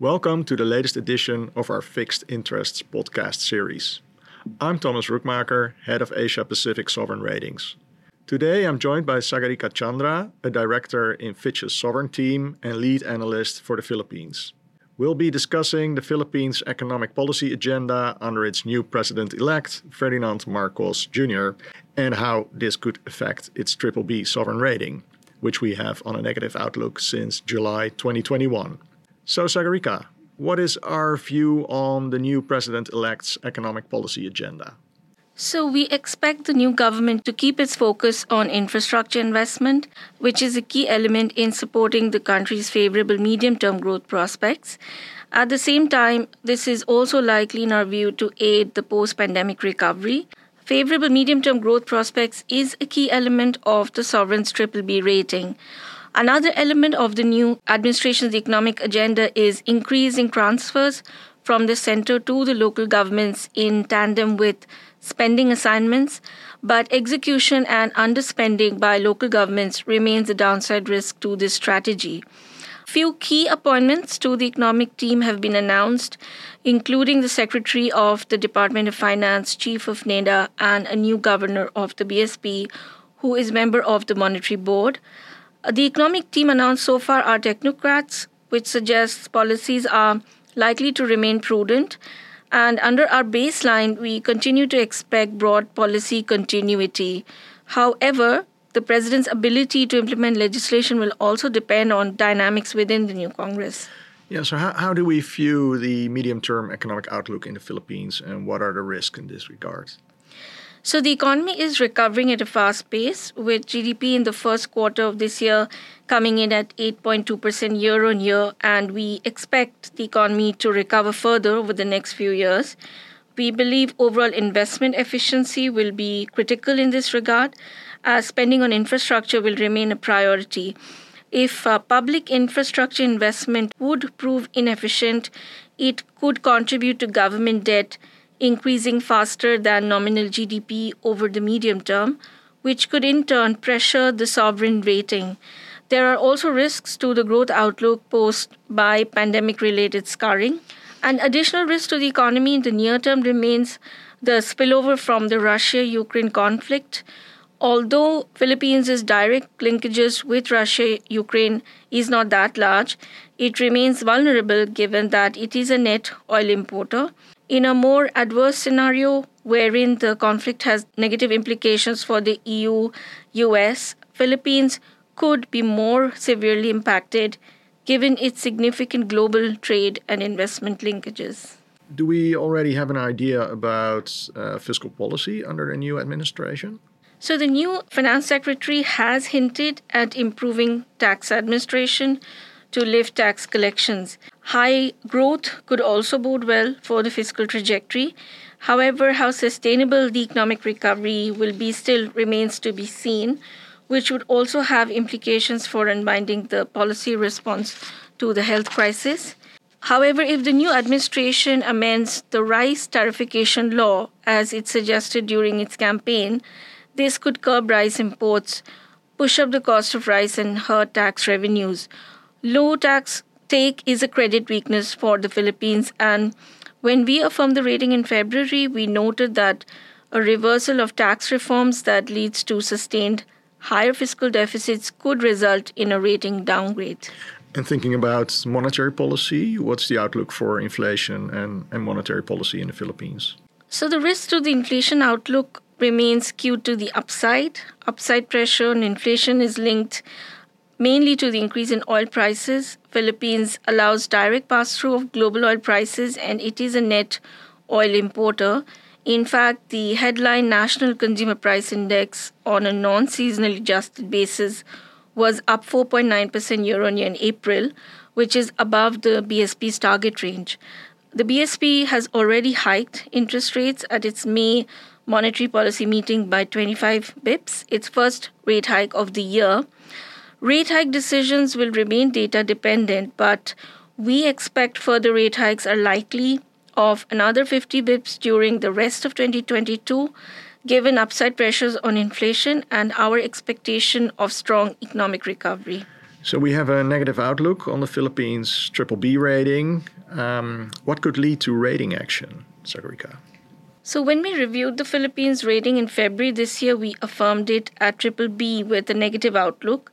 Welcome to the latest edition of our Fixed Interests podcast series. I'm Thomas Rookmaker, head of Asia Pacific Sovereign Ratings. Today I'm joined by Sagarika Chandra, a director in Fitch's Sovereign team and lead analyst for the Philippines. We'll be discussing the Philippines' economic policy agenda under its new president elect, Ferdinand Marcos Jr., and how this could affect its triple B sovereign rating, which we have on a negative outlook since July 2021. So, Sagarika, what is our view on the new president elect's economic policy agenda? So, we expect the new government to keep its focus on infrastructure investment, which is a key element in supporting the country's favorable medium term growth prospects. At the same time, this is also likely, in our view, to aid the post pandemic recovery. Favorable medium term growth prospects is a key element of the sovereign's BBB rating. Another element of the new administration's economic agenda is increasing transfers from the center to the local governments in tandem with spending assignments, but execution and underspending by local governments remains a downside risk to this strategy. Few key appointments to the economic team have been announced, including the Secretary of the Department of Finance, Chief of NEDA, and a new governor of the BSP, who is member of the Monetary Board. The economic team announced so far are technocrats, which suggests policies are likely to remain prudent. And under our baseline, we continue to expect broad policy continuity. However, the president's ability to implement legislation will also depend on dynamics within the new Congress. Yeah, so how, how do we view the medium term economic outlook in the Philippines and what are the risks in this regard? So the economy is recovering at a fast pace, with GDP in the first quarter of this year coming in at 8.2% year on year, and we expect the economy to recover further over the next few years. We believe overall investment efficiency will be critical in this regard, as spending on infrastructure will remain a priority. If uh, public infrastructure investment would prove inefficient, it could contribute to government debt increasing faster than nominal GDP over the medium term, which could in turn pressure the sovereign rating. There are also risks to the growth outlook posed by pandemic related scarring. An additional risk to the economy in the near term remains the spillover from the Russia Ukraine conflict. Although Philippines' direct linkages with Russia Ukraine is not that large, it remains vulnerable given that it is a net oil importer. In a more adverse scenario, wherein the conflict has negative implications for the EU US, Philippines could be more severely impacted given its significant global trade and investment linkages. Do we already have an idea about uh, fiscal policy under the new administration? So, the new finance secretary has hinted at improving tax administration to lift tax collections. High growth could also bode well for the fiscal trajectory. However, how sustainable the economic recovery will be still remains to be seen which would also have implications for unwinding the policy response to the health crisis. However, if the new administration amends the rice tariffication law as it suggested during its campaign, this could curb rice imports, push up the cost of rice, and hurt tax revenues. Low tax take is a credit weakness for the Philippines, and when we affirmed the rating in February, we noted that a reversal of tax reforms that leads to sustained higher fiscal deficits could result in a rating downgrade. And thinking about monetary policy, what's the outlook for inflation and, and monetary policy in the Philippines? So, the risk to the inflation outlook remains skewed to the upside. Upside pressure on inflation is linked mainly to the increase in oil prices. Philippines allows direct pass through of global oil prices and it is a net oil importer. In fact, the headline National Consumer Price Index on a non seasonally adjusted basis was up 4.9% year on year in April, which is above the BSP's target range. The BSP has already hiked interest rates at its May monetary policy meeting by 25 bips, its first rate hike of the year. Rate hike decisions will remain data dependent, but we expect further rate hikes are likely of another 50 bips during the rest of 2022 given upside pressures on inflation and our expectation of strong economic recovery. So we have a negative outlook on the Philippines triple B rating. Um, what could lead to rating action, Sagarika? So when we reviewed the Philippines rating in February this year, we affirmed it at triple B with a negative outlook.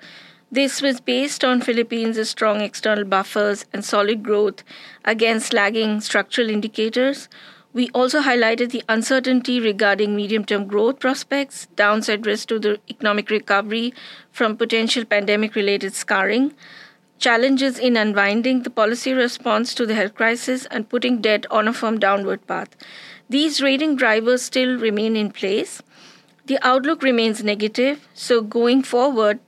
This was based on Philippines' strong external buffers and solid growth against lagging structural indicators. We also highlighted the uncertainty regarding medium term growth prospects, downside risk to the economic recovery from potential pandemic related scarring, challenges in unwinding the policy response to the health crisis, and putting debt on a firm downward path. These rating drivers still remain in place. The outlook remains negative, so going forward,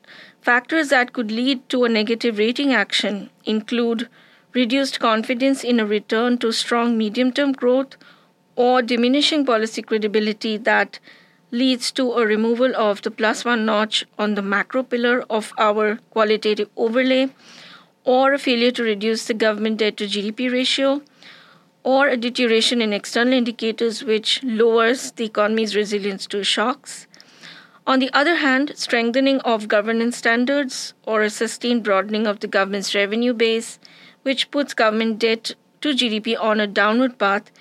factors that could lead to a negative rating action include reduced confidence in a return to strong medium term growth or diminishing policy credibility that leads to a removal of the plus one notch on the macro pillar of our qualitative overlay, or a failure to reduce the government debt to GDP ratio, or a deterioration in external indicators which lowers the economy's resilience to shocks. On the other hand, strengthening of governance standards or a sustained broadening of the government's revenue base, which puts government debt to GDP on a downward path,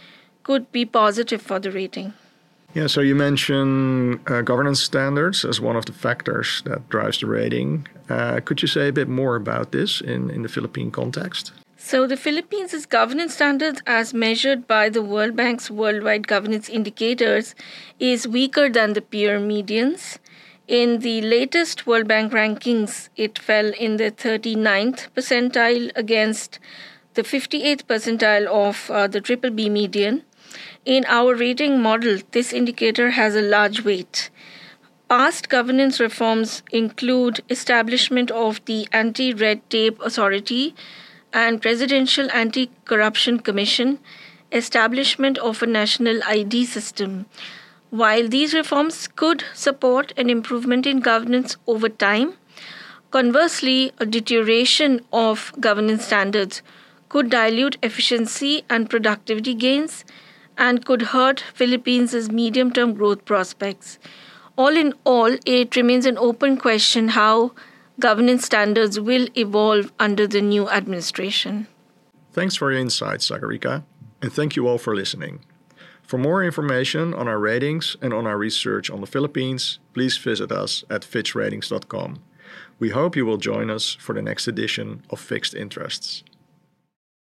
could be positive for the rating. Yeah, so you mentioned uh, governance standards as one of the factors that drives the rating. Uh, could you say a bit more about this in, in the Philippine context? So, the Philippines' governance standards, as measured by the World Bank's worldwide governance indicators, is weaker than the peer medians. In the latest World Bank rankings, it fell in the 39th percentile against the 58th percentile of uh, the triple B median. In our rating model, this indicator has a large weight. Past governance reforms include establishment of the Anti-Red Tape Authority, and Presidential Anti Corruption Commission establishment of a national ID system. While these reforms could support an improvement in governance over time, conversely, a deterioration of governance standards could dilute efficiency and productivity gains and could hurt Philippines' medium term growth prospects. All in all, it remains an open question how governance standards will evolve under the new administration. Thanks for your insights, Sagarika, and thank you all for listening. For more information on our ratings and on our research on the Philippines, please visit us at fitchratings.com. We hope you will join us for the next edition of Fixed Interests.